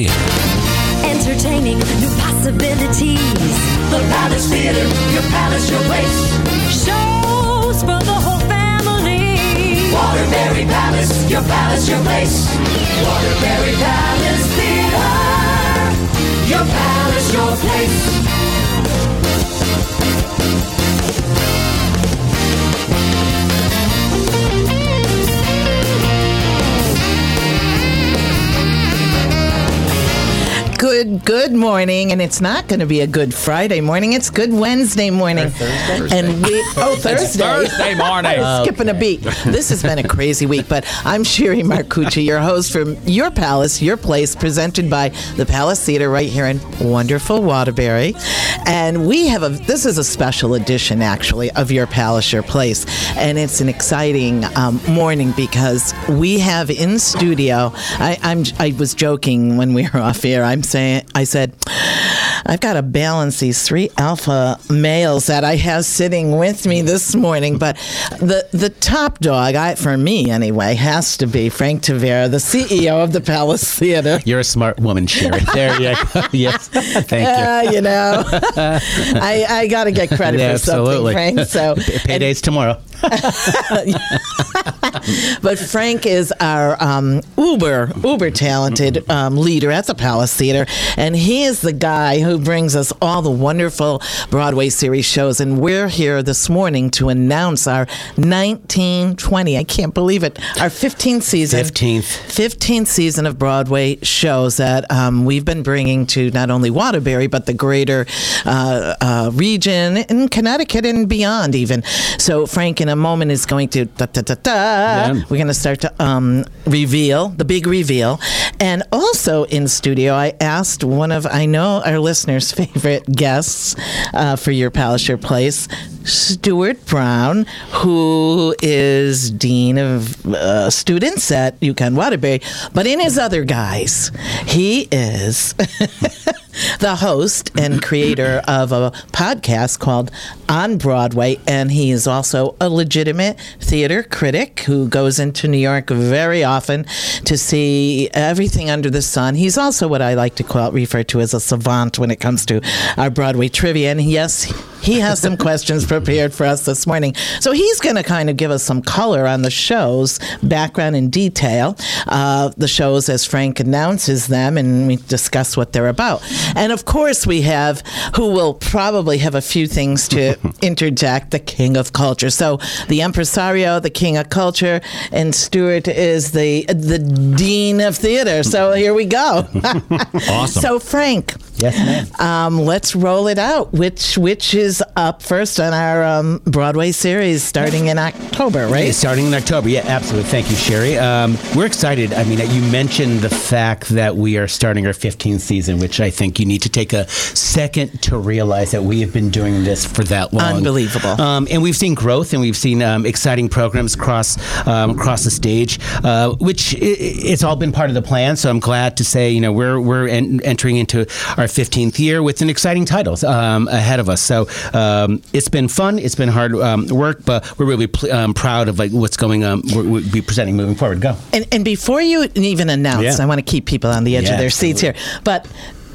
Theater. Entertaining new possibilities. The Palace Theater, your palace, your place. Shows for the whole family. Waterbury Palace, your palace, your place. Waterbury Palace Theater, your palace, your place. Good good morning, and it's not going to be a good Friday morning. It's good Wednesday morning, and we oh Thursday Thursday morning. skipping a beat. This has been a crazy week, but I'm Sherry Marcucci, your host from Your Palace, Your Place, presented by the Palace Theater right here in wonderful Waterbury, and we have a this is a special edition actually of Your Palace, Your Place, and it's an exciting um, morning because we have in studio. I, I'm I was joking when we were off air. I'm saying I said. I've got to balance these three alpha males that I have sitting with me this morning, but the the top dog, I, for me anyway, has to be Frank Tavera, the CEO of the Palace Theater. You're a smart woman, Sherry. There you go. Yes. Thank you. Uh, you know, I, I got to get credit Yeah, for something. Frank. So, Payday's tomorrow. but Frank is our um, uber uber talented um, leader at the Palace Theater, and he is the guy who brings us all the wonderful Broadway series shows. And we're here this morning to announce our 1920. I can't believe it. Our 15th season. 15th. 15th season of Broadway shows that um, we've been bringing to not only Waterbury but the greater uh, uh, region in Connecticut and beyond, even. So Frank, in a moment, is going to da, da, da, da. We're going to start to um, reveal the big reveal, and also in studio, I asked one of I know our listeners' favorite guests uh, for your Your Place. Stuart Brown, who is Dean of uh, Students at UConn Waterbury, but in his other guise, he is the host and creator of a podcast called On Broadway, and he is also a legitimate theater critic who goes into New York very often to see everything under the sun. He's also what I like to call refer to as a savant when it comes to our Broadway trivia, and yes, he has some questions prepared for us this morning. So he's going to kind of give us some color on the shows, background and detail. Uh, the shows as Frank announces them, and we discuss what they're about. And of course, we have who will probably have a few things to interject the king of culture. So the impresario, the king of culture, and Stuart is the the dean of theater. So here we go. Awesome. So Frank, Yes, ma'am. um, let's roll it out. Which which is up first on our um, Broadway series starting in October, right? starting in October. Yeah, absolutely. Thank you, Sherry. Um, we're excited. I mean, you mentioned the fact that we are starting our 15th season, which I think you need to take a second to realize that we have been doing this for that long. Unbelievable. Um, and we've seen growth, and we've seen um, exciting programs across um, across the stage, uh, which i- i- it's all been part of the plan. So I'm glad to say, you know, we're we're en- entering into our 15th year with an exciting titles um, ahead of us. So um, it's been fun. It's been hard um, work, but we're really pl- um, proud of like what's going on. We're, we'll be presenting moving forward. Go. And, and before you even announce, Yeah. I want to keep people on the edge Yeah, of their seats here. But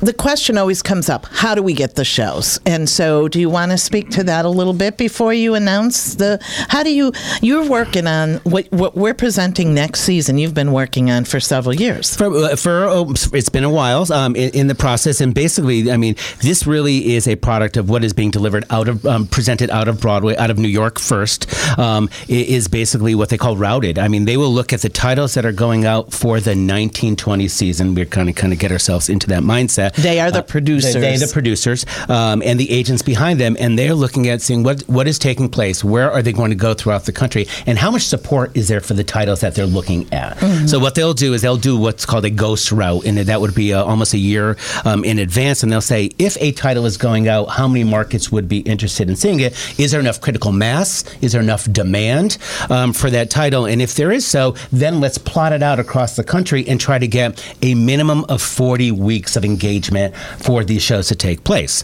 the question always comes up how do we get the shows and so do you want to speak to that a little bit before you announce the how do you you're working on what, what we're presenting next season you've been working on for several years For, uh, for oh, it's been a while um, in, in the process, and basically, I mean, this really is a product of what is being delivered out of, um, presented out of Broadway, out of New York first. Um, is basically what they call routed. I mean, they will look at the titles that are going out for the 1920 season. We're kind of kind of get ourselves into that mindset. They are the Uh, producers. They, they the producers um, and the agents behind them, and they're looking at seeing what what is taking place. Where are they going to go throughout the country, and how much support is there for the titles that they're looking at? So what they'll do is they'll do what's called a ghost route, and that would be uh, almost a year um, in advance, and they'll say if a title is going out, how many markets would be interested in seeing it? Is there enough critical mass? Is there enough demand um, for that title? And if there is so, then let's plot it out across the country and try to get a minimum of 40 weeks of engagement for these shows to take place.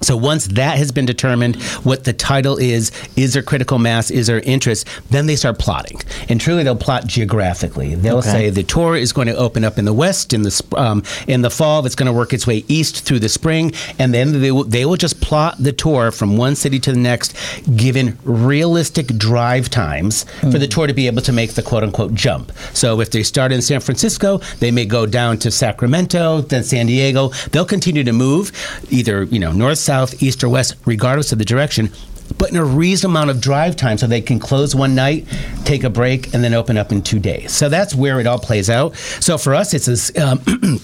So once that has been determined, what the title is, is there critical mass, is there interest, then they start plotting. And truly, they'll plot geographically. They'll Okay. say the tour is going to open up in the west in the um, in the fall. It's going to work its way east through the spring, and then they will, they will just plot the tour from one city to the next, given realistic drive times for the tour to be able to make the quote unquote jump. So if they start in San Francisco, they may go down to Sacramento, then San Diego. They'll continue to move either you know north, south, east, or west, regardless of the direction. But in a reasonable amount of drive time, so they can close one night, take a break, and then open up in two days. So that's where it all plays out. So for us, it's this. Um,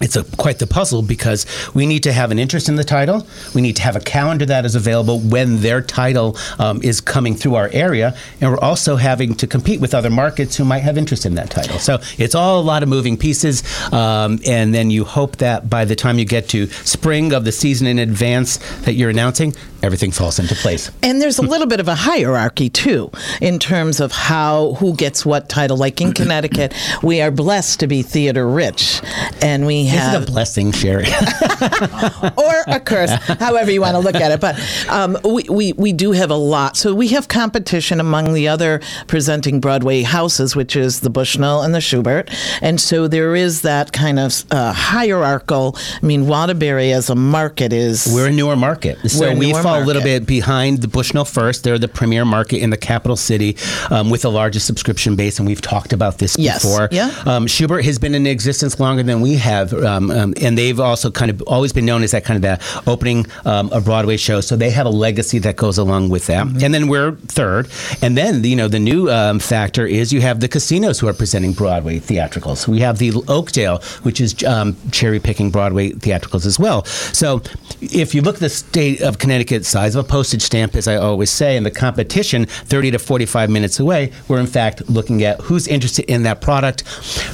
it's a, quite the puzzle because we need to have an interest in the title. We need to have a calendar that is available when their title um, is coming through our area, and we're also having to compete with other markets who might have interest in that title. So it's all a lot of moving pieces, um, and then you hope that by the time you get to spring of the season in advance that you're announcing, everything falls into place. And there's a little bit of a hierarchy too, in terms of how who gets what title. Like in Connecticut, we are blessed to be theater rich, and we have a blessing, Sherry. or a curse, however you want to look at it. But um, we, we, we do have a lot. So we have competition among the other presenting Broadway houses, which is the Bushnell and the Shubert. And so there is that kind of uh, hierarchical. I mean, Waterbury as a market is. We're a newer market, so we newer a little bit behind the Bushnell First. They're the premier market in the capital city um, with the largest subscription base, and we've talked about this Yes. before. Yeah. Um, Shubert has been in existence longer than we have, um, um, and they've also kind of always been known as that kind of that opening um, a Broadway shows. So they have a legacy that goes along with that. Mm-hmm. And then we're third, and then you know the new um, factor is you have the casinos who are presenting Broadway theatricals. We have the Oakdale, which is um, cherry picking Broadway theatricals as well. So if you look at the state of Connecticut, size of a postage stamp, as I always say, and the competition 30 to 45 minutes away, we're in fact looking at who's interested in that product.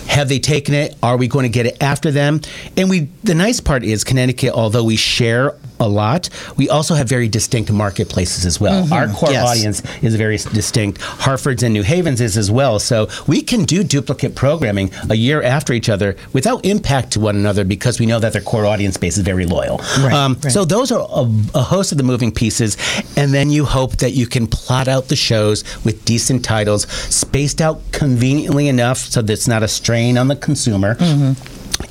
Have they taken it? Are we going to get it after them? And we, the nice part is Connecticut, although we share a lot, we also have very distinct marketplaces as well. Our core Yes. audience is very distinct. Hartford's and New Haven's is as well. So we can do duplicate programming a year after each other without impact to one another because we know that their core audience base is very loyal. Um, right. So those are a, a host of the moving pieces, and then you hope that you can plot out the shows with decent titles, spaced out conveniently enough so that it's not a strain on the consumer.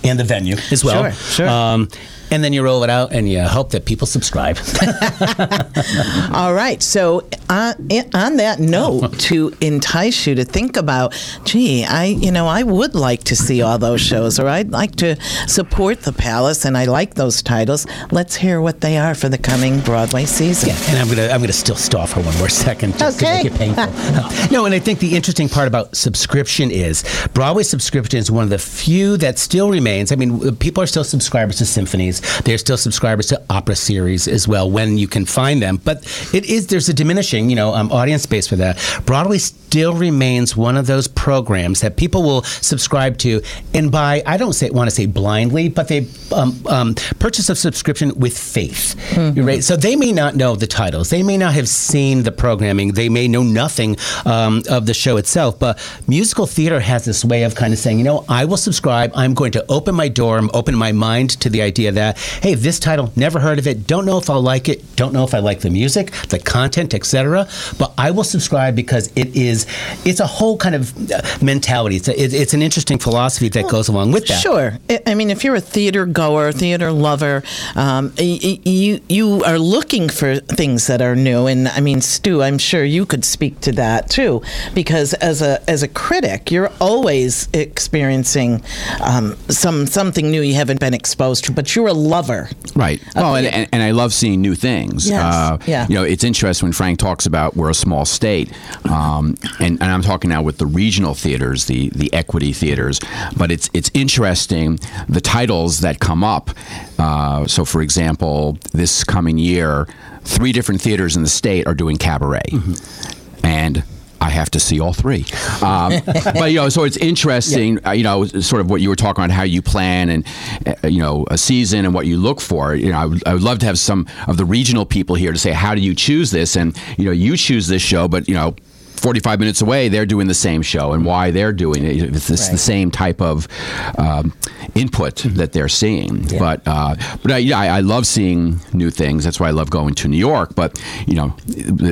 And the venue as well. Sure, sure. Um, and then you roll it out and you hope that people subscribe. All right. So uh, on, on that note, to entice you to think about, gee, I you know I would like to see all those shows, or I'd like to support the Palace, and I like those titles. Let's hear what they are for the coming Broadway season. and I'm gonna I'm gonna still stall for one more second just Okay. to make it painful. no, and I think the interesting part about subscription is Broadway subscription is one of the few that still remains. I mean, people are still subscribers to symphonies. They're still subscribers to opera series as well when you can find them. But it is there's a diminishing you know um, audience base for that. Broadway still remains one of those programs that people will subscribe to and buy. I don't say want to say blindly, but they um, um, purchase a subscription with faith. Right? So they may not know the titles. They may not have seen the programming. They may know nothing um, of the show itself. But musical theater has this way of kind of saying, you know, I will subscribe. I'm going to open my door, I'm open my mind to the idea that, hey, this title, never heard of it, don't know if I'll like it, don't know if I like the music, the content, etc. But I will subscribe because it is, it's a whole kind of uh, mentality. It's, a, it, it's an interesting philosophy that goes along with that. Sure. I- mean, if you're a theater goer, theater lover, um, you you are looking for things that are new. And I mean, Stu, I'm sure you could speak to that too, because as a as a critic, you're always experiencing um, some something new you haven't been exposed to. But you're lover. Right. Well, and, and, and I love seeing new things. Yes. Uh, Yeah. You know, it's interesting when Frank talks about we're a small state, um, and, and I'm talking now with the regional theaters, the the equity theaters. But it's it's interesting the titles that come up. Uh, so, for example, this coming year, three different theaters in the state are doing cabaret, and. I have to see all three, um, but you know, so it's interesting. Uh, you know, sort of what you were talking about, how you plan and uh, you know a season and what you look for. You know, I would, I would love to have some of the regional people here to say, how do you choose this? And you know, you choose this show, but you know. 45 minutes away, they're doing the same show, and why they're doing it. It's this, the same type of um, input that they're seeing. But uh, but I, yeah, I, I love seeing new things. That's why I love going to New York. But you know,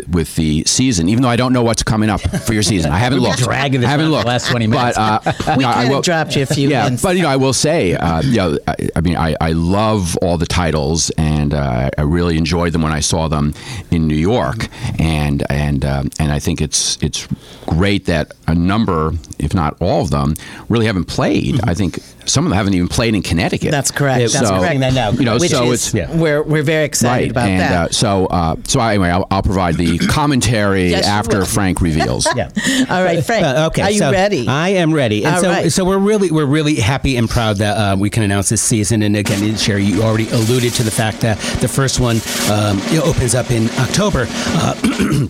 with the season, even though I don't know what's coming up for your season, I haven't looked. dragging this I haven't for the looked. last 20 minutes. But uh, We I kinda will- dropped you a few Yeah, hints. but you know, I will say, uh, you know, I, I mean, I, I love all the titles, and uh, I really enjoyed them when I saw them in New York, and and um, and I think it's it's great that a number, if not all of them, really haven't played. I think some of them haven't even played in Connecticut. That's correct. Yeah, That's so, correct. that now. You know, Which so is, it's Yeah. we're we're very excited right, about and that. Uh, so uh, so anyway, I'll, I'll provide the commentary Yes, after. Frank reveals. Yeah. All right, Frank. Uh, okay, Are you so ready? I am ready. And All so, right. so we're really we're really happy and proud that uh, we can announce this season. And again, Sherry, you already alluded to the fact that the first one um, opens up in October.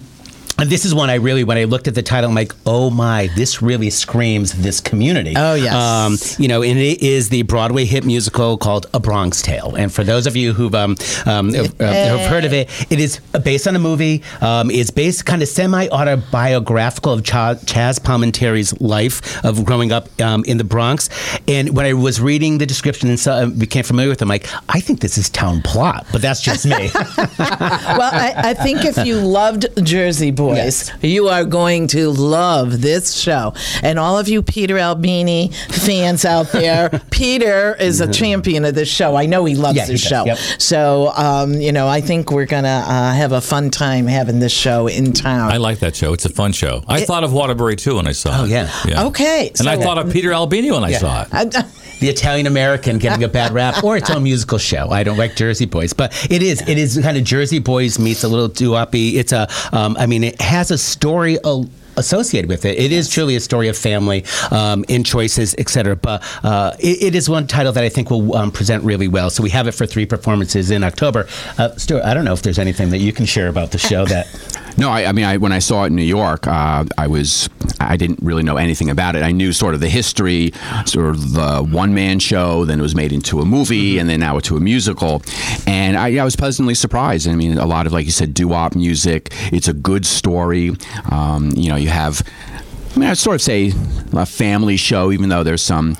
And this is one I really, when I looked at the title, I'm like, oh my, this really screams this community. Oh, yes. Um, you know, and it is the Broadway hit musical called A Bronx Tale. And for those of you who've um, um, have, uh, have heard of it, it is based on a movie. Um, it's based kind of semi autobiographical of Cha- Chazz Palminteri's life of growing up um, in the Bronx. And when I was reading the description and so, became familiar with it, I'm like, I think this is town plot, but that's just me. well, I, I think if you loved Jersey Boys, Yes. you are going to love this show. And all of you Peter Albini fans out there, Peter is a champion of this show. I know he loves Yeah, this does, show. yep. So, um, you know, I think we're going to uh, have a fun time having this show in town. I like that show. It's a fun show. I thought of Waterbury too when I saw Oh, it. yeah. Okay, And I thought of Peter Albini when I saw it. I- the Italian American getting a bad rap or its own musical show. I don't like Jersey Boys, but it is it is kind of Jersey Boys meets a little doo-woppy. It's a um, I mean it has a story. A, Associated with it, it is truly a story of family, um, in choices, etc. But uh, it, it is one title that I think will um, present really well. So we have it for three performances in October. Uh, Stuart, I don't know if there's anything that you can share about the show that. No, I, I mean, I, when I saw it in New York, uh, I was I didn't really know anything about it. I knew sort of the history, sort of the one man show. Then it was made into a movie, and then now into a musical. And I, I was pleasantly surprised. I mean, a lot of like you said, doo wop music. It's a good story. Um, you know, you have. I mean, I'd sort of say a family show, even though there's some.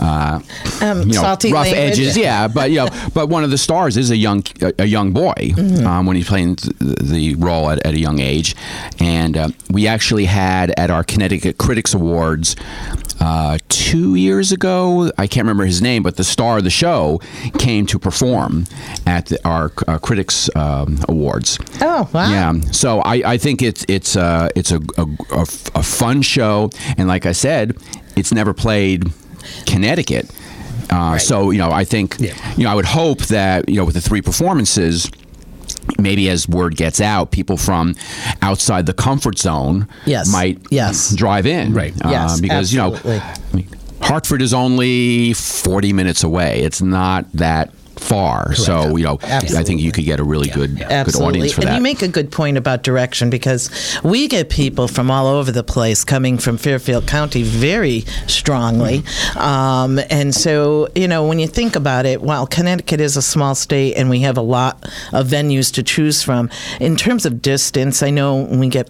Uh, Um, you know, rough language. edges, yeah, but you know, but one of the stars is a young a, a young boy Mm-hmm. um, when he's playing th- the role at, at a young age, and uh, we actually had at our Connecticut Critics Awards uh, two years ago. I can't remember his name, but the star of the show came to perform at the, our uh, Critics um, Awards. Oh, wow. Yeah, so I, I think it's it's uh, it's a, a, a, a fun show, and like I said, it's never played Connecticut. Uh, So you know, I think you know, I would hope that you know, with the three performances. Maybe as word gets out, people from outside the comfort zone Yes. might Yes. drive in, Right. Uh, Yes, because you know. I mean, Hartford is only forty minutes away. It's not that far, so you know, I think you could get a really good good Absolutely. audience for and that. you make a good point about direction because we get people from all over the place coming from Fairfield County very strongly. Um, and so, you know, when you think about it, while Connecticut is a small state and we have a lot of venues to choose from, in terms of distance, I know when we get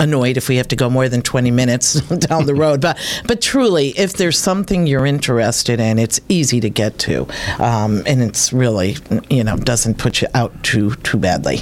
annoyed if we have to go more than 20 minutes down the road but but truly if there's something you're interested in it's easy to get to um, and it's really you know doesn't put you out too too badly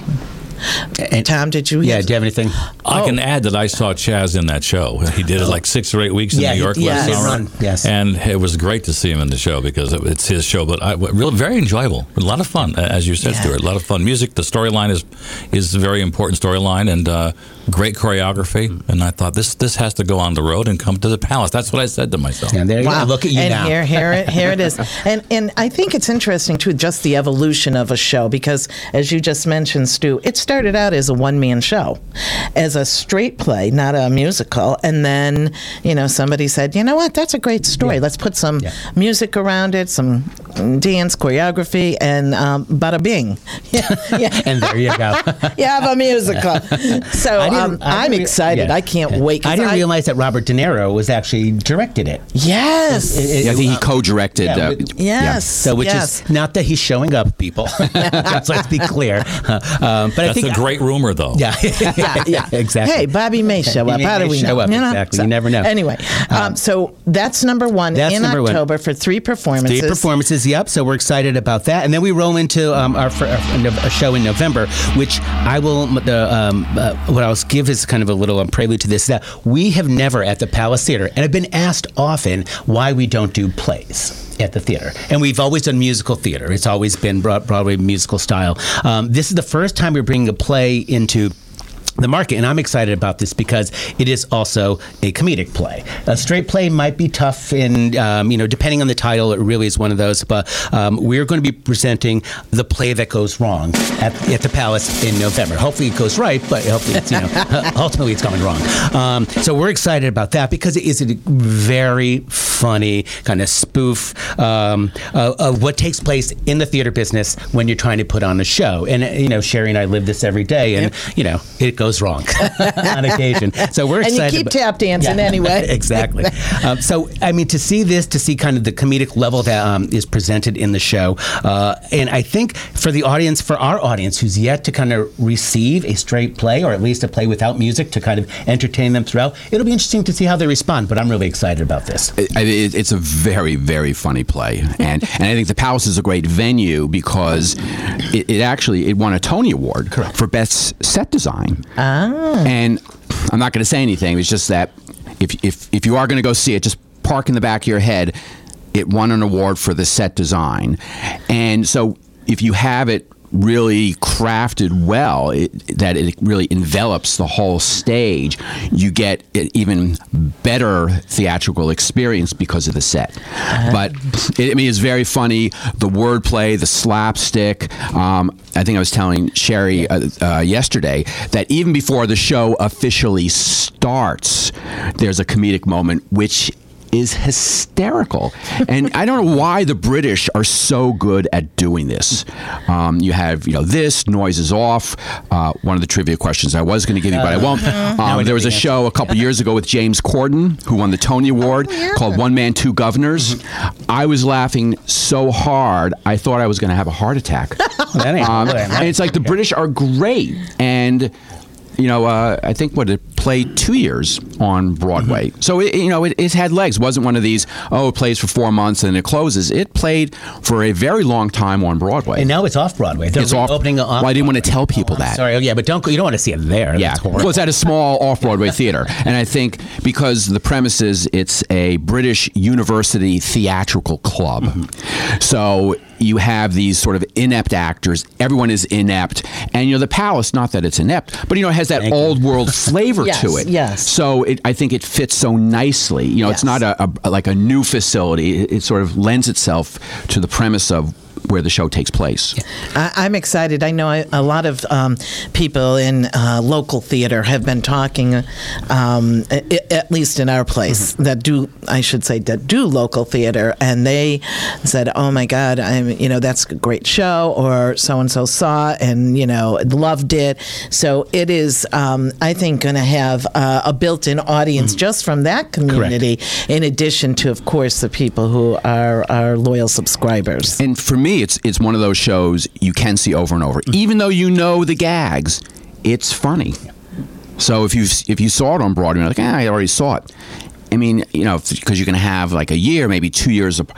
And- Tom, did you? Yeah, do you have anything? I Oh. can add that I saw Chazz in that show. He did it like six or eight weeks in Yeah, New York he- last yes. summer. Run, yes. And it was great to see him in the show because it- it's his show. But I, really, very enjoyable. A lot of fun, as you said, Yeah. Stuart. A lot of fun. Music. The storyline is is a very important storyline and uh, great choreography. And I thought this this has to go on the road and come to the palace. That's what I said to myself. And there you Wow. go. Look at you and now. here, here, it, here it is. And and I think it's interesting too, just the evolution of a show because, as you just mentioned, Stu, it started out as a one man show, as a straight play, not a musical, and then you know somebody said, you know what, that's a great story. Let's put some Yeah. music around it, some dance, choreography, and um, bada bing. Yeah, yeah. And there you go. you have a musical. So I didn't- um, I I'm excited. yeah. I can't wait. I didn't realize that Robert De Niro was actually directed it. Yes. It- Yeah, I think he co-directed. Yeah, uh, with- yes. So, which yes. is not that he's showing up, people. let's, let's be clear. Um, but I That's think a great rumor, though. Yeah, yeah, yeah, exactly. Hey, Bobby may show up. He How do we know? up, exactly. You never know. Anyway, um, so that's number one That's in number one. October for three performances. Three performances, yep. So we're excited about that, and then we roll into um, our, fir- our a show in November, which I will. The um, uh, what I'll give is kind of a little um, prelude to this. That we have never at the Palace Theater, and I've been asked often why we don't do plays at the theater, and we've always done musical theater. It's always been Broadway musical style. Um, this is the first time we're bringing a play into the market and i'm excited about this because it is also a comedic play. A straight play might be tough and um, you know depending on the title it really is one of those but um, we're going to be presenting the play that goes wrong at, at the palace in november. Hopefully it goes right but hopefully it's you know ultimately it's going wrong. Um, so we're excited about that because it is a very funny kind of spoof um, uh, of what takes place in the theater business when you're trying to put on a show. And uh, you know sherry and i live this every day and you know it goes wrong on occasion. So we're excited. And you keep about- tap dancing anyway. exactly. Um, so I mean, to see this, to see kind of the comedic level that um, is presented in the show, uh, and I think for the audience, for our audience who's yet to kind of receive a straight play or at least a play without music to kind of entertain them throughout, it'll be interesting to see how they respond. But I'm really excited about this. I mean, it, it's a very, very funny play, and and I think the Palace is a great venue because it, it actually it won a Tony Award for best set design. Ah. And I'm not going to say anything. It's just that if if if you are going to go see it, just park in the back of your head. It won an award for the set design, and so if you have it really crafted well, it, that it really envelops the whole stage, you get an even better theatrical experience because of the set. But it, I mean, it's very funny. The wordplay, the slapstick. Um, I think I was telling Sherry uh, uh, yesterday that even before the show officially starts, there's a comedic moment which is hysterical. and I don't know why the British are so good at doing this. Um, you have, you know, this, Noises Off. Uh, one of the trivia questions I was going to give you, but I won't. Um, there was a show a couple years ago with James Corden, who won the Tony Award, called One Man, Two Guvnors. I was laughing so hard, I thought I was going to have a heart attack. Um, and it's like the British are great, and you know, uh, I think what it played two years on Broadway, Mm-hmm. so it, you know it, it had legs. It wasn't one of these oh, it plays for four months and it closes. It played for a very long time on Broadway. And now it's off Broadway. They're it's off. opening Well, I didn't want to tell people that. Sorry, oh, yeah, but don't you don't want to see it there. Yeah, well, it's at a small off-Broadway theater, and I think because the premise is it's a British university theatrical club, Mm-hmm. so you have these sort of inept actors. Everyone is inept, and you know the Palace. Not that it's inept, but you know it has that Thank you. old world flavor Yes, to it. yes. So it, I think it fits so nicely. You know, it's not a, a like a new facility. It, it sort of lends itself to the premise of where the show takes place. I, I'm excited. I know I, a lot of um, people in uh, local theater have been talking, um, i- at least in our place, that do I should say that do local theater, and they said, "Oh my God, I'm you know that's a great show," or so and so saw and you know loved it. So it is, um, I think, going to have uh, a built-in audience just from that community, in addition to, of course, the people who are our loyal subscribers. And for me, it's it's one of those shows you can see over and over, even though you know the gags. It's funny. So if you if you saw it on Broadway, you're like, ah, I already saw it. I mean, you know, because you're going to have like a year, maybe two years of.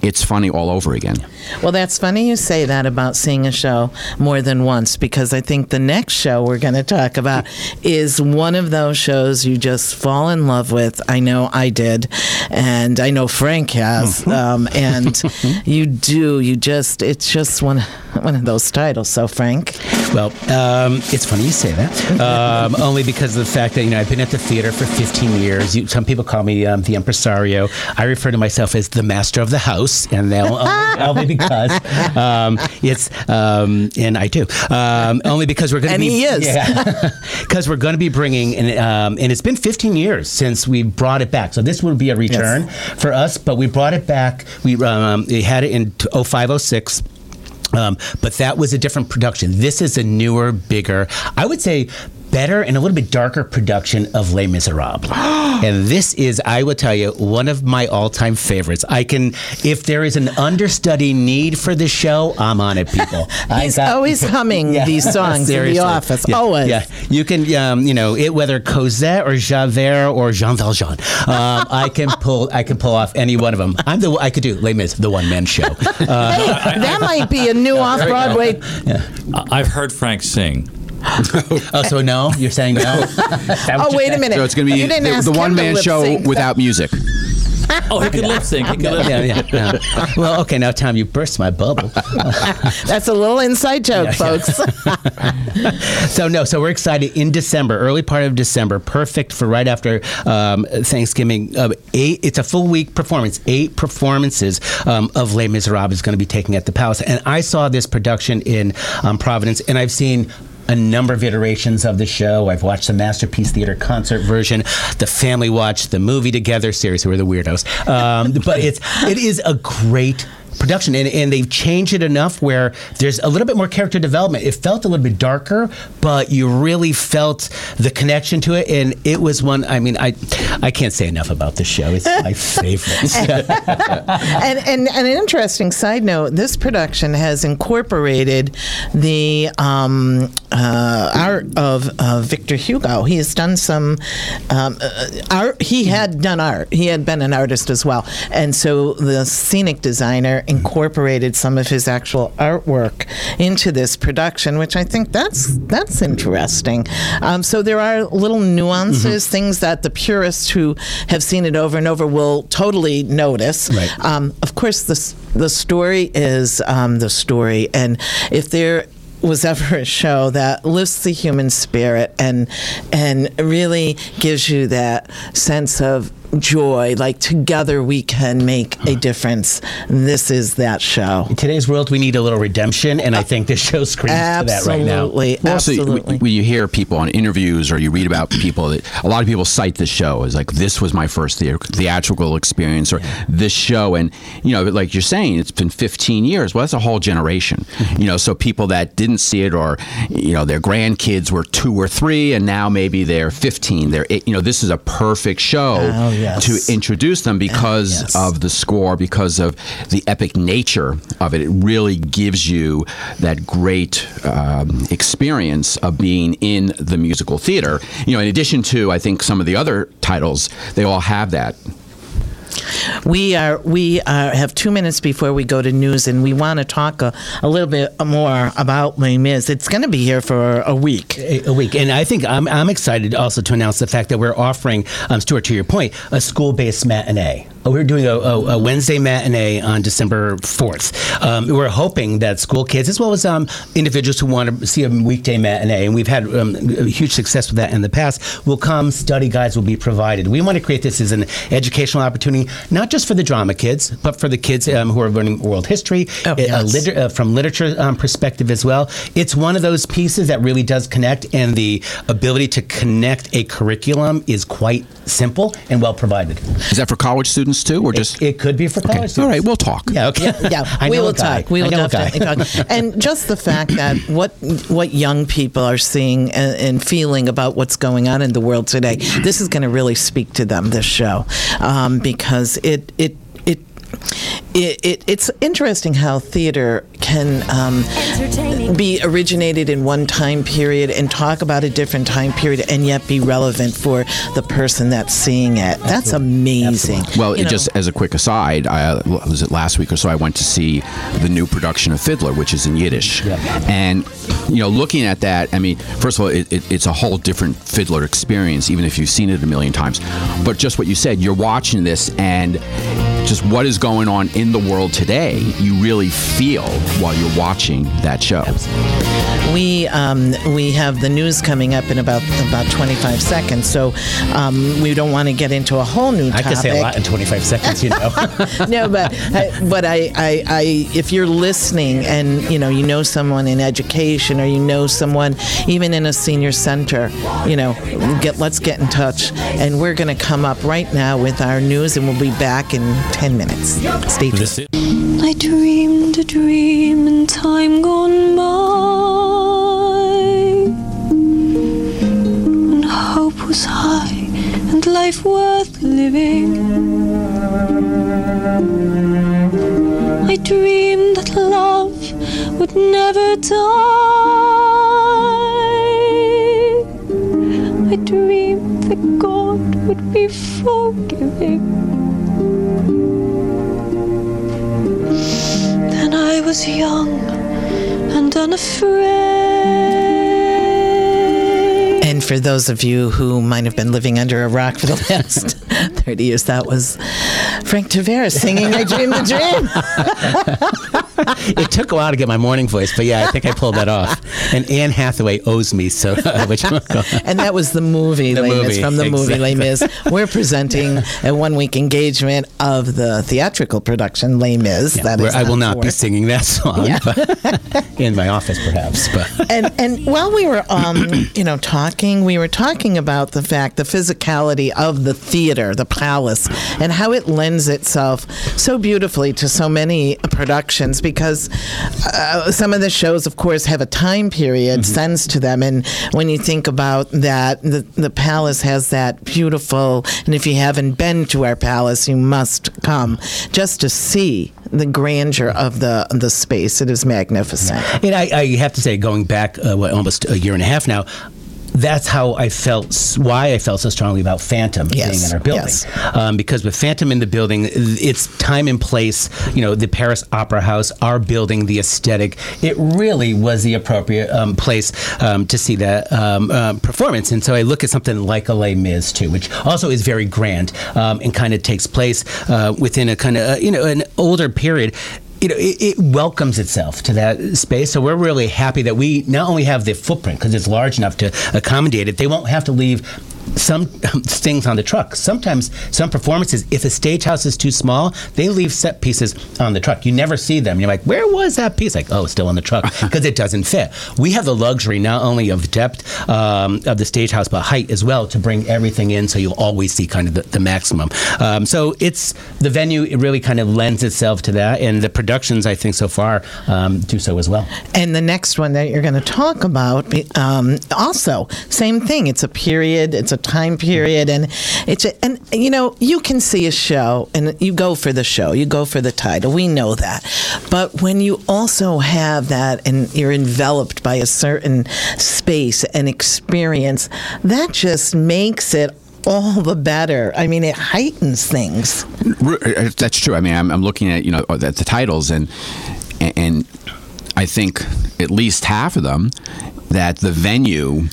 It's funny all over again. Well, that's funny you say that about seeing a show more than once because I think the next show we're going to talk about is one of those shows you just fall in love with. I know I did, and I know Frank has, um, and you do. You just, it's just one, one of those titles. So, Frank, Well, um, it's funny you say that. Um, only because of the fact that you know I've been at the theater for 15 years. You, some people call me um, the impresario. I refer to myself as the master of the house, and they'll only, only because um, it's um, and I do um, only because we're going to be he is. yeah because we're going to be bringing and um, and it's been 15 years since we brought it back. So this will be a return for us, but we brought it back. We um, we had it in 0506. Um, but that was a different production. This is a newer, bigger, I would say better and a little bit darker production of Les Miserables. and this is, I will tell you, one of my all time favorites. I can, if there is an understudy need for the show, I'm on it, people. I He's got- always humming Yeah. these songs in the office. Yeah, Always. Yeah, you can, um, you know, it whether Cosette or Javert or Jean Valjean, um, I can pull, I can pull off any one of them. I'm the, I could do Les Mis, the one man show. Uh, Hey, that might be a new off Broadway. I- I've heard Frank sing. oh, so no, you're saying no? Is that what Oh, you're wait a minute. So it's going to be You didn't the, ask the him to one man lip show sync. without music. Oh, he could lip sync. He could lip Yeah, sync. yeah, yeah. Well, okay, now Tom, you burst my bubble. That's a little inside joke, folks. So no, so we're excited in December, early part of December, perfect for right after um, Thanksgiving. Uh, eight, it's a full week performance. Eight performances um, of Les Miserables is going to be taking at the Palace, and I saw this production in um, Providence, and I've seen. A number of iterations of the show. I've watched the Masterpiece Theater concert version. The family watched the movie together. Seriously, we're the weirdos. Um, but it's it is a great production and, and they've changed it enough where there's a little bit more character development it felt a little bit darker but you really felt the connection to it and it was one i mean i i can't say enough about this show it's my favorite and, and, and an interesting side note this production has incorporated the um, uh, art of uh, Victor Hugo. He has done some um, uh, art. He had done art, he had been an artist as well. And so the scenic designer incorporated some of his actual artwork into this production, which I think that's, that's interesting. Um, so there are little nuances, things that the purists who have seen it over and over will totally notice. Right. Um, of course, the the story is um, the story, and if there was ever a show that lifts the human spirit and and really gives you that sense of joy, like together we can make a difference. This is that show. in today's world we need a little redemption and i think this show screams to that right now Absolutely, Well, absolutely. when when you hear people on interviews or you read about people that a lot of people cite this show as like this was my first thea- theatrical experience or this show, and you know, like you're saying, it's been 15 years. Well, that's a whole generation. Mm-hmm. You know, so people that didn't see it or you know their grandkids were two or three, and now maybe they're 15. They're eight, you know, this is a perfect show Oh, yes. to introduce them because Yes. of the score, because of the epic nature of it. It really gives you that great um, experience of being in the musical theater. You know, in addition to, I think some of the other titles, they all have that. We are we are, have two minutes before we go to news, and we want to talk a, a little bit more about Les Mis. It's going to be here for a week. a a week. And I think I'm, I'm excited also to announce the fact that we're offering, um, Stuart, to your point, a school based matinee. Uh, We're doing a, a, a Wednesday matinee on December 4th. Um, we're hoping that school kids, as well as um, individuals who want to see a weekday matinee, and we've had um, a huge success with that in the past, will come. Study guides will be provided. We want to create this as an educational opportunity, not just for the drama kids, but for the kids um, who are learning world history, Oh, uh, yes. liter- uh, from literature um, perspective as well. It's one of those pieces that really does connect, and the ability to connect a curriculum is quite simple and well provided. Is that for college students too, or just? It could be for college All students. right, we'll talk. Yeah, okay. yeah, I we know will a guy. talk. We I will know a guy. definitely talk. And just the fact that what what young people are seeing and, and feeling about what's going on in the world today, this is going to really speak to them. This show, um, because it it it. It, it, it's interesting how theater can um, be originated in one time period and talk about a different time period and yet be relevant for the person that's seeing it. That's amazing. Well, it just as a quick aside, I, uh, was it last week or so? I went to see the new production of Fiddler, which is in Yiddish, and you know, looking at that, I mean, first of all, it, it, it's a whole different Fiddler experience, even if you've seen it a million times. But just what you said, you're watching this and just what is going on in the world today, you really feel while you're watching that show. We um, we have the news coming up in about about 25 seconds, so um, we don't want to get into a whole new Topic. I topic. could say a lot in 25 seconds, you know. no, but I, but I, I, I, if you're listening and you know you know someone in education or you know someone even in a senior center, you know, get let's get in touch, and we're going to come up right now with our news, and we'll be back in 10 minutes. Stay tuned. This is- I dreamed a dream in time gone by. And hope was high and life worth living. I dreamed that love would never die. I dreamed that God would be forgiving. Then I was young and unafraid. And for those of you who might have been living under a rock for the last 30 years, that was Frank Tavera singing I Dreamed a Dream. it took a while to get my morning voice, but yeah, I think I pulled that off. And Anne Hathaway owes me, so which And that was the movie, The Les Mis, movie, from the movie Les Mis. We're presenting a one week engagement of the theatrical production Les Mis. that where is I will not be singing that song Yeah. but- in my office, perhaps. But and and while we were um you know talking we were talking about the fact the physicality of the theater the palace and how it lends itself so beautifully to so many productions because uh, some of the shows of course have a time period sense to them. And when you think about that the, the palace has that beautiful and if you haven't been to our palace you must come just to see the grandeur of the the space. It is magnificent. And I, I have to say, going back uh, what, almost a year and a half now, that's how I felt, why I felt so strongly about Phantom Yes, being in our building. yes. Um, because with Phantom in the building, it's time and place, you know, the Paris Opera House, our building, the aesthetic, it really was the appropriate um, place um, to see that um, uh, performance. And so I look at something like a Les Mis, too, which also is very grand um, and kind of takes place uh, within a kind of, uh, you know, an older period you know, it, it welcomes itself to that space. So we're really happy that we not only have the footprint because it's large enough to accommodate it. They won't have to leave some things on the truck. Sometimes some performances, if a stage house is too small, they leave set pieces on the truck. You never see them. You're like, where was that piece? Like, oh, it's still on the truck because it doesn't fit. We have the luxury not only of depth um, of the stage house, but height as well to bring everything in so you'll always see kind of the, the maximum. Um, so it's the venue. It really kind of lends itself to that, and the productions I think so far um, do so as well. And the next one that you're going to talk about, um, also same thing. It's a period. It's a time period, and it's a, and you know you can see a show and you go for the show. You go for the title. We know that, but when you also have that and you're enveloped by a certain space and experience, that just makes it. All the better. I mean, it heightens things. Uh, That's true. I mean, I'm, I'm looking at you know at the titles, and and I think at least half of them that the venue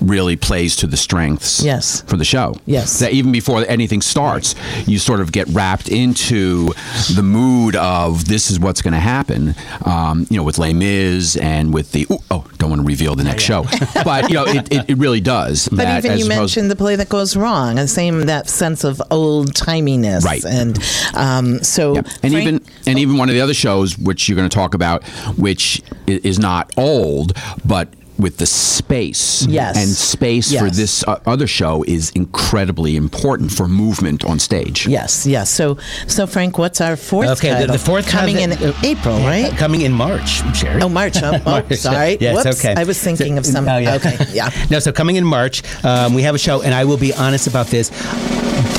really plays to the strengths Yes. for the show. Yes. That even before anything starts, you sort of get wrapped into the mood of this is what's going to happen. Um, you know, with Les Mis and with the ooh, oh, don't want to reveal the next show, but you know, it, it, it really does. But that even as you mentioned the play that goes wrong, and same that sense of old timiness, Right. And um, so. And Frank- even and even one of the other shows, which you're going to talk about, which is not old, but with the space. Yes. And space for this uh, other show is incredibly important for movement on stage. yes, yes. So, so Frank, what's our fourth? Okay, the- title? the fourth coming title- in April, right? Coming in March, Sherry. Oh, March. Oh, oh March. sorry. Yes, Whoops. okay. I was thinking of some. Oh, yeah. Okay, yeah. no, so coming in March, um, we have a show, and I will be honest about this.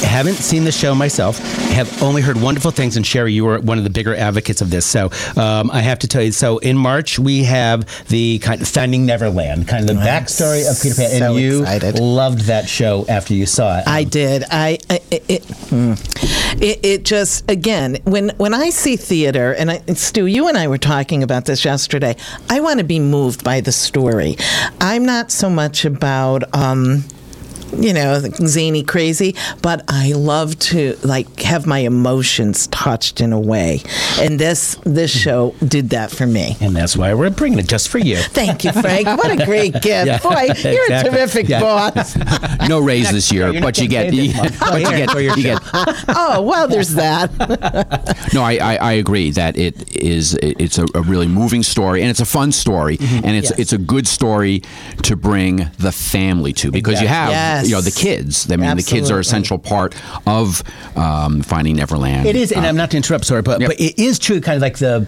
Haven't seen the show myself. Have only heard wonderful things. And Sherry, you were one of the bigger advocates of this. So um, I have to tell you. So in March we have the kind of Finding Neverland, kind of the backstory of Peter Pan, so and you excited. loved that show after you saw it. I did. I, I it, it, hmm. it it just again when when I see theater and I, Stu, you and I were talking about this yesterday. I want to be moved by the story. I'm not so much about. Um, you know, zany, crazy, but I love to like have my emotions touched in a way, and this this show did that for me. And that's why we're bringing it just for you. Thank you, Frank. What a great gift, Yeah, boy! You're a terrific Yeah. boss. No raise this year, you're but you get, getting paid this month. but you get, for your you get. Oh well, there's that. No, I, I, I agree that it is. It's a, a really moving story, and it's a fun story, mm-hmm. and it's Yes. it's a good story to bring the family to because you have Yes. You know the kids. I mean, the kids are Absolutely. an essential part of um, Finding Neverland. It is, and I'm not to interrupt, sorry, but, Yep. but it is true, kind of like the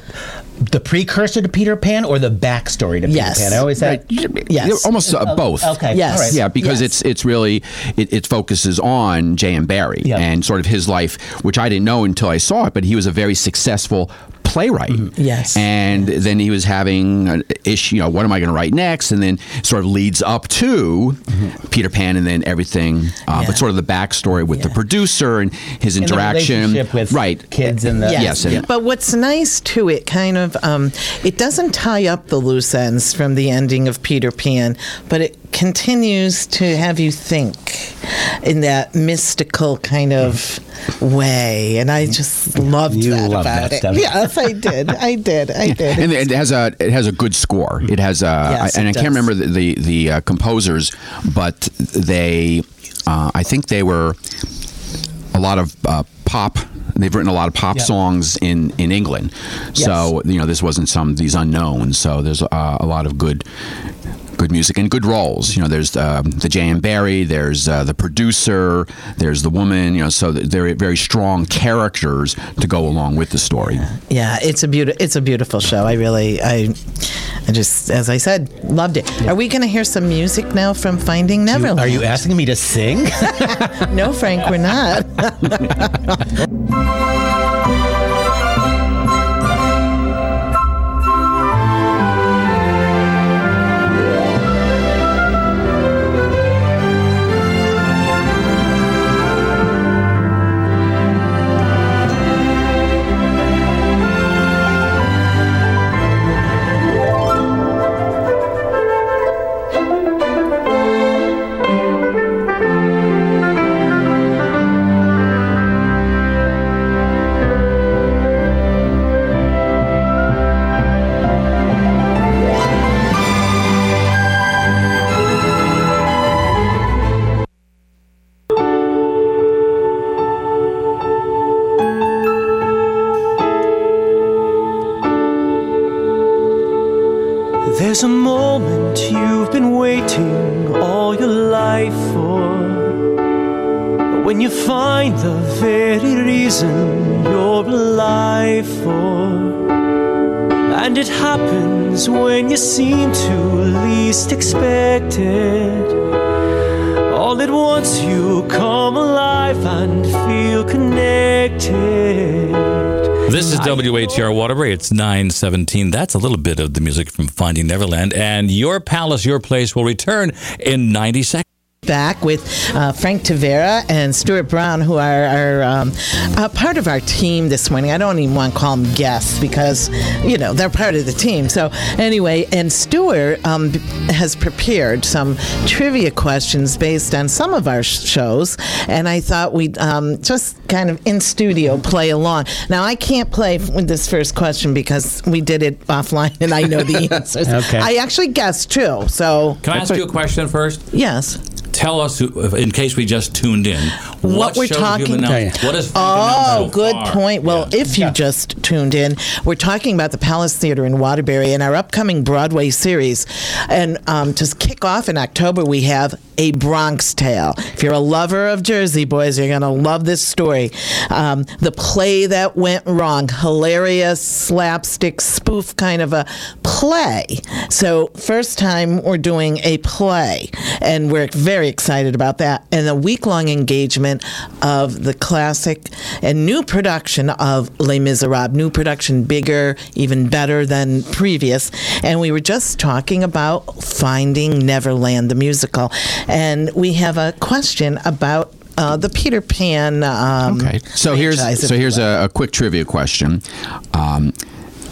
the precursor to Peter Pan or the backstory to Yes. Peter Pan. I always said, Yes. Almost uh, both. okay, Yes. all right. Yeah, because Yes. it's it's really it, it focuses on J.M. Barrie Yeah. and sort of his life, which I didn't know until I saw it. But he was a very successful playwright. Yes. and then he was having an issue. You know, what am I going to write next? And then sort of leads up to Peter Pan, and then everything. Uh, Yeah. But sort of the backstory with the producer and his And the interaction, relationship with right? kids and the Yes, and- but what's nice too, it kind of um, it doesn't tie up the loose ends from the ending of Peter Pan, but it continues to have you think in that mystical kind of way, and I just loved You that love about that it. stuff. Yes, I did. I did. I did. and it has a it has a good score. It has a Yes, and it I can't remember the the, the uh, composers, but they uh, I think they were a lot of uh, pop. They've written a lot of pop songs in in England, so you know this wasn't some these unknowns. So there's uh, a lot of good. Good music and good roles. You know, there's um, the J.M. Barrie, there's uh, the producer, there's the woman. You know, so they're very strong characters to go along with the story. Yeah, it's a beautiful it's a beautiful show. I really I I just as I said, loved it. Are we going to hear some music now from Finding Neverland? Are you asking me to sing? No, Frank, we're not. There's a moment you've been waiting all your life for. When you find the very reason you're alive for. And it happens when you seem to least expect it. All at once you come alive and feel connected. This is WATR Waterbury. It's 917. That's a little bit of the music from Finding Neverland. And Your Palace, Your Place will return in 90 seconds. Back with uh, Frank Tavera and Stuart Brown, who are, are um, uh, part of our team this morning. I don't even want to call them guests because, you know, they're part of the team. So, anyway, and Stuart um, has prepared some trivia questions based on some of our sh- shows. And I thought we'd um, just kind of in studio play along. Now, I can't play with this first question because we did it offline and I know the answers. Okay. I actually guessed too. So, Can I ask you a question first? yes. Tell us, who- in case we just tuned in, what, we're talking- you've? What is Frank Oh, so good far? point. Well, Yeah. if you just tuned in, we're talking about the Palace Theater in Waterbury and our upcoming Broadway series. And um, to kick off in October, we have A Bronx Tale. If you're a lover of Jersey Boys, you're going to love this story. Um, the play that went wrong, hilarious slapstick spoof kind of a play. So, first time we're doing a play, and we're very excited about that. And a week long engagement of the classic and new production of Les Miserables, new production, bigger, even better than previous. And we were just talking about Finding Neverland, the musical. And we have a question about. Uh, the Peter Pan. Um, Okay. So here's so here's a, a quick trivia question. Um,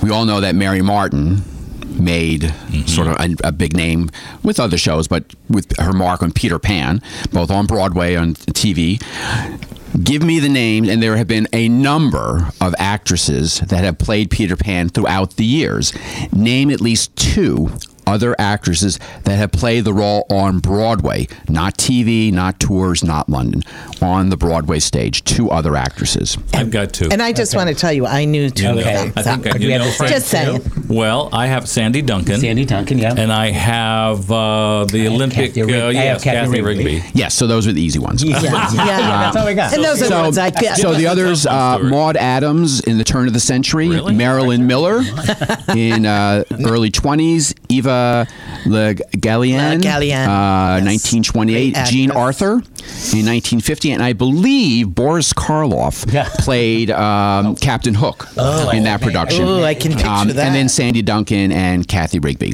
we all know that Mary Martin made mm-hmm. sort of a, a big name with other shows, but with her mark on Peter Pan, both on Broadway and TV. Give me the names, and there have been a number of actresses that have played Peter Pan throughout the years. Name at least two other actresses that have played the role on Broadway, not TV, not tours, not London, on the Broadway stage. Two other actresses. I've got two. And I just want to tell you, I knew two You of know, them. I think So- I, Do you have know the Frank, Just saying. too? Well, I have Sandy Duncan. Sandy Duncan, yeah. And I have uh, the have Olympic, Kathy Rig- uh, I have yes, Kathy Kathy Rigby. Rigby. Yes, so those are the easy ones. yeah, Yeah. that's all we got. And those are the So, ones I get. so the Give us the others, tough uh, Maude Adams in the turn of the century, Really? Marilyn Miller in uh, early 20s, Eva Le Gallienne, Le Gallienne, uh, yes. 1928, Great Jean actress. Arthur in 1950, and I believe Boris Karloff Yeah. played um, Captain Hook in that production. Ooh, I can picture Um, that. And then Sandy Duncan and Kathy Rigby.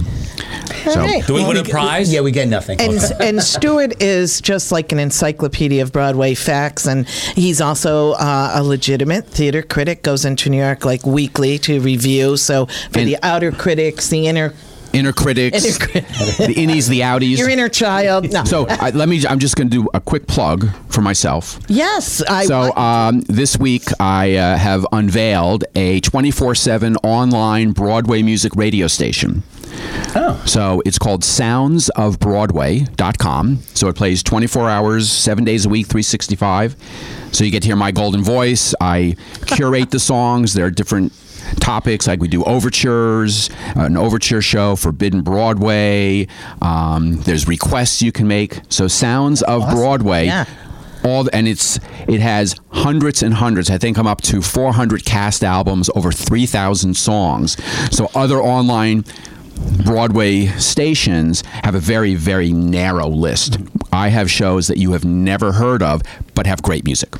So, All right. Do we win a prize? Yeah, we get nothing. And, and Stuart is just like an encyclopedia of Broadway facts, and he's also uh, a legitimate theater critic. Goes into New York like weekly to review. So for And- the outer critics, the inner inner critics, Inner crit- the innies, the outies. your inner child. No. so I, let me. I'm just going to do a quick plug for myself. yes, I. So um, this week I uh, have unveiled a 24/7 online Broadway music radio station. Oh. So it's called soundsofbroadway.com. So it plays 24 hours, 7 days a week, 365. So you get to hear my golden voice. I curate the songs. There are different topics like we do overtures, an overture show, Forbidden Broadway. Um, there's requests you can make. So Sounds of Broadway Yeah. all and it's it has hundreds and hundreds i think i'm up to 400 cast albums over 3000 songs so other online broadway stations have a very very narrow list i have shows that you have never heard of but have great music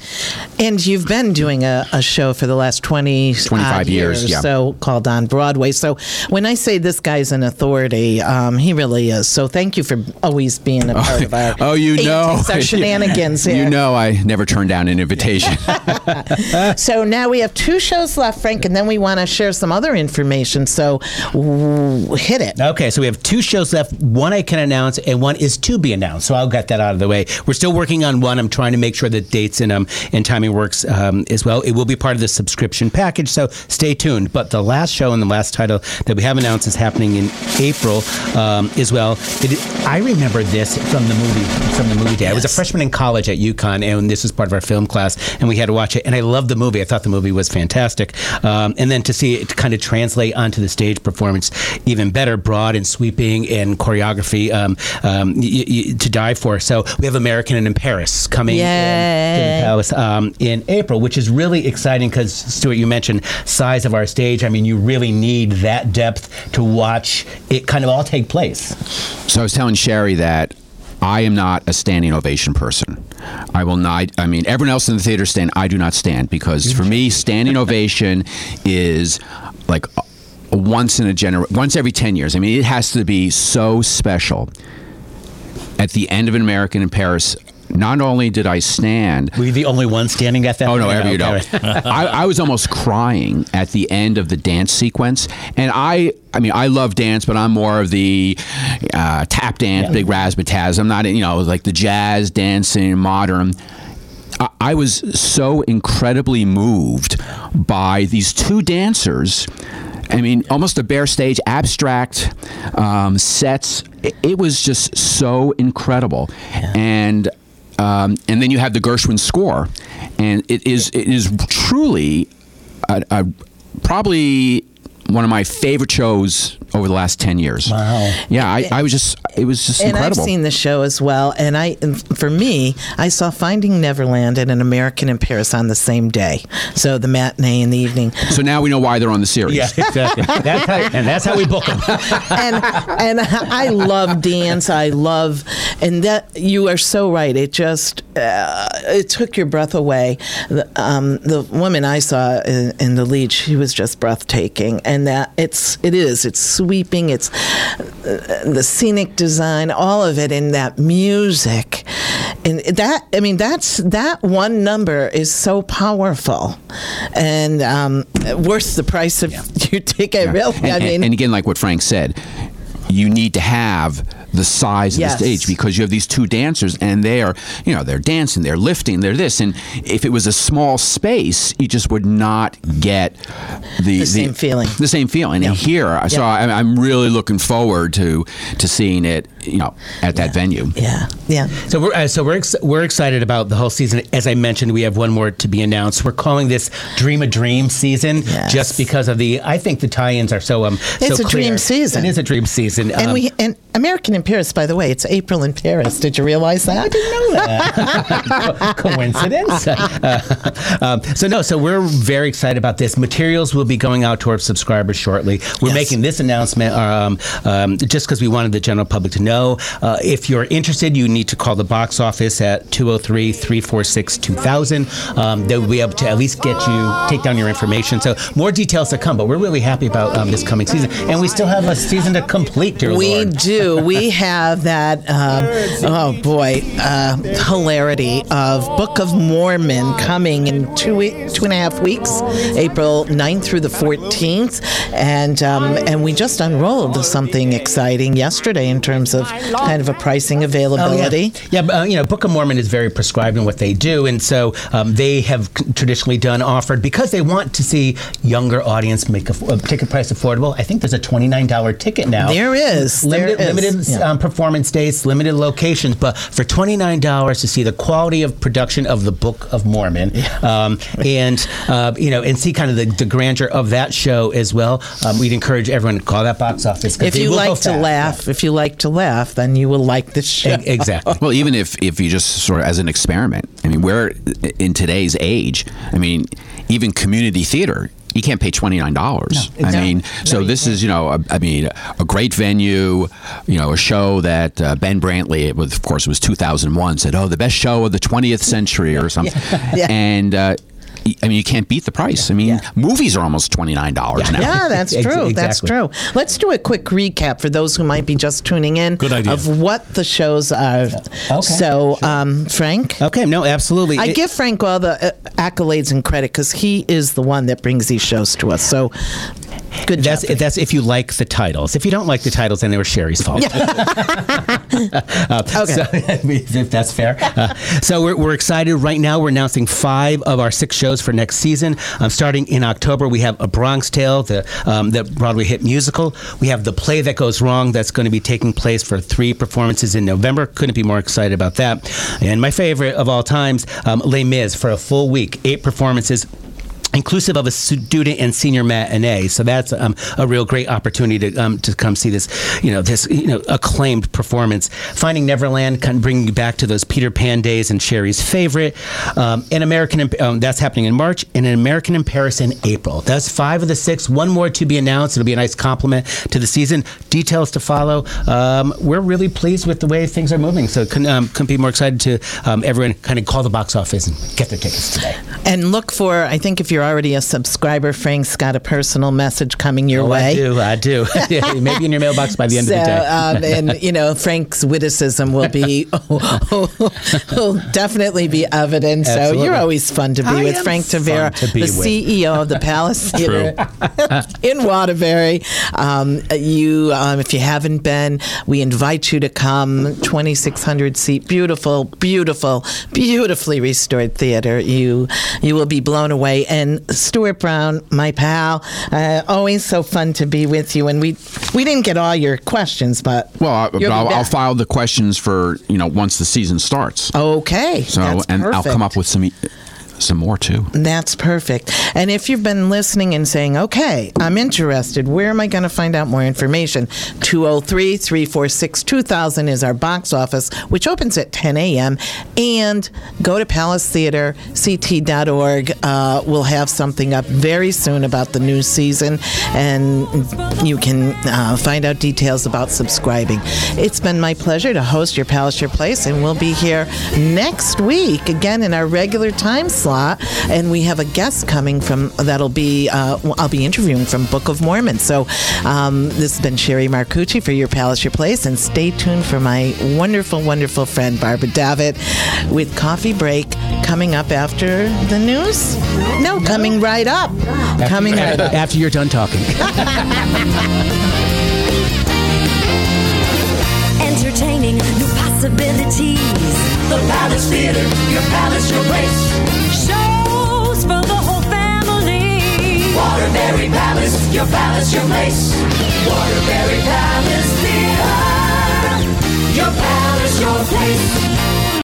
And you've been doing a, a show for the last 20 25 odd years, yeah. so called on Broadway. So when I say this guy's an authority, um, he really is. So thank you for always being a part of our oh you know shenanigans here. you know i never turn down an invitation So now we have two shows left, Frank, and then we want to share some other information. So hit it. Okay, so we have two shows left. One I can announce, and one is to be announced. So I'll get that out of the way. We're still working on one. I'm trying to make sure that dates and um and timing works um, as well. It will be part of the subscription package, so stay tuned. But the last show and the last title that we have announced is happening in April um, as well. It, I remember this from the movie from the movie day. I was a freshman in college at UConn, and this was part of our film class, and we had to watch it. And I loved the movie. I thought the movie was fantastic. Um, and then to see it kind of translate onto the stage performance, even better, broad and sweeping and choreography um, um, y- y- to die for. So we have American and in Paris coming in to the Palace um, in April, which is really exciting because Stuart, you mentioned size of our stage. I mean, you really need that depth to watch it kind of all take place. So I was telling Sherry that I am not a standing ovation person. I will not. I mean, everyone else in the theater stand. I do not stand because for me, standing ovation is like a, a once in a gener once every ten years. I mean, it has to be so special. At the end of an American in Paris, not only did I stand, Were you the only one standing at that? Oh no, point? ever you know. I, I was almost crying at the end of the dance sequence, and I, I mean, I love dance, but I'm more of the uh, tap dance, big razzmatazz. I'm not, you know, like the jazz dancing, modern. I, I was so incredibly moved by these two dancers. I mean, almost a bare stage, abstract um, sets. It, it was just so incredible, and um, and then you have the Gershwin score, and it is it is truly a, a, probably one of my favorite shows over the last 10 years. Wow. Yeah, I, I was just, it was just and incredible. I've seen the show as well. And I, for me, I saw Finding Neverland and An American in Paris on the same day. So the matinee in the evening. so now we know why they're on the series. Yeah, exactly. that's how, and that's how we book them. and and I love dance. I love, and that you are so right. It just uh, it took your breath away. The, um, the woman I saw in, in the lead, she was just breathtaking, and that it's it is it's sweeping. It's uh, the scenic design, all of it, and that music. and that I mean that's that one number is so powerful, and um, worth the price of your ticket. Really, And, I and- mean, and again, like what Frank said, you need to have the size of Yes. the stage because you have these two dancers and they are, you know, they're dancing, they're lifting, they're this. And if it was a small space, you just would not get the, The same feeling. The same feeling. And here, so I, I'm really looking forward to to seeing it, you know, at that venue. yeah, yeah. So we're uh, so we're ex- we're excited about the whole season. As I mentioned, we have one more to be announced. We're calling this Dream a Dream season, Yes. just because of the. I think the tie-ins are so um. It's so a dream season. It is a dream season. And Um, we and American in Paris, by the way, it's April in Paris. Did you realize that? I didn't know that. Co- coincidence. Uh, um, so no, so we're very excited about this. Materials will be going out to our subscribers shortly. We're Yes. making this announcement um, um, just because we wanted the general public to know. Uh, if you're interested, you need to call the box office at 203-346-2000. Um, they will be able to at least get you take down your information. So more details to come. But we're really happy about um, this coming season, and we still have a season to complete. Dear We Lord. We do. We have that. Um, oh boy, uh, hilarity of Book of Mormon coming in two we- two and a half weeks, April 9th through the 14th, and um, and we just unrolled something exciting yesterday in terms of kind of a pricing availability. Oh, yeah, yeah but, uh, you know, Book of Mormon is very prescribed in what they do, and so um, they have traditionally done offered because they want to see younger audience make a, uh, ticket price affordable. I think there's a twenty nine dollar ticket now. There is. limited There is. limited Yeah. um, performance dates, limited locations, but for twenty nine dollars to see the quality of production of the Book of Mormon, um, and uh, you know, and see kind of the, the grandeur of that show as well. Um, we'd encourage everyone to call that box office. If you like to fast. laugh, if you like to laugh, then you will like this show. E- exactly. Well, even if, if you just sort of as an experiment, I mean, we're in today's age. I mean, even community theater, you can't pay twenty nine dollars. I No. mean, so this is you know, a, I mean, a great venue. You know, a show that uh, Ben Brantley, it was, of course, it was two thousand one, said, "Oh, the best show of the twentieth century" or something, Yeah. and. Uh, I mean, you can't beat the price. I mean, movies are almost twenty nine dollars now. Yeah, that's Ex- true. That's true. Let's do a quick recap for those who might be just tuning in Good idea. of what the shows are. Okay, So, um, Frank, Okay, no, absolutely. I It- give Frank all the uh, accolades and credit because he is the one that brings these shows to us. So, good job. That's that's if you like the titles. If you don't like the titles, then they were Sherry's fault. Uh, Okay. so, if that's fair. Uh, so we're, we're excited right now. We're announcing five of our six shows for next season. Um, starting in October, we have A Bronx Tale, the um, the Broadway hit musical. We have The Play That Goes Wrong. That's going to be taking place for three performances in November. Couldn't be more excited about that. And my favorite of all times, um, Les Mis, for a full week, eight performances inclusive of a student and senior matinee. So that's um, a real great opportunity to um, to come see this, you know, this you know acclaimed performance. Finding Neverland, bringing you back to those Peter Pan days and Sherry's favorite. Um, an American, in- um, that's happening in March, and an American in Paris in April. That's five of the six. One more to be announced. It'll be a nice complement to the season. Details to follow. Um, we're really pleased with the way things are moving. So couldn't, um, couldn't be more excited to everyone kind of call the box office and get their tickets today. and look for, I think if you're already a subscriber, Frank's got a personal message coming your Oh, way. I do. I do. Maybe in your mailbox by the end so, of the day. um, and you know, Frank's witticism will be will definitely be evident. So you're always fun to be I with Frank fun Tavera, the with. CEO of the Palace Theater in Waterbury. Um, you, um, if you haven't been, we invite you to come. 2,600 seat, beautiful, beautiful, beautifully restored theater. You you will be blown away. And Stuart Brown, my pal, uh, always so fun to be with you. And we we didn't get all your questions, but Well, I, I'll, I'll file the questions for you know once the season starts. Okay, So, and I'll come up with some some more too. That's perfect. And if you've been listening and saying, okay, I'm interested, where am I going to find out more information? 203 346 2000 is our box office, which opens at 10 a.m. And go to palacetheaterct.org. Uh, we'll have something up very soon about the new season, and you can uh, find out details about subscribing. It's been my pleasure to host your Palace Your Place, and we'll be here next week again in our regular time slot. slot, and we have a guest coming from that'll be uh, I'll be interviewing from Book of Mormon. So um, this has been Sherry Marcucci for Your Palace, Your Place, and stay tuned for my wonderful, wonderful friend Barbara Davitt with Coffee Break coming up after the news. No, coming right up. coming right up. After you're done talking. Entertaining new possibilities. The Palace Theater, your palace, your place. Waterbury Palace, your palace, your place. Waterbury Palace Theater, your palace, your place.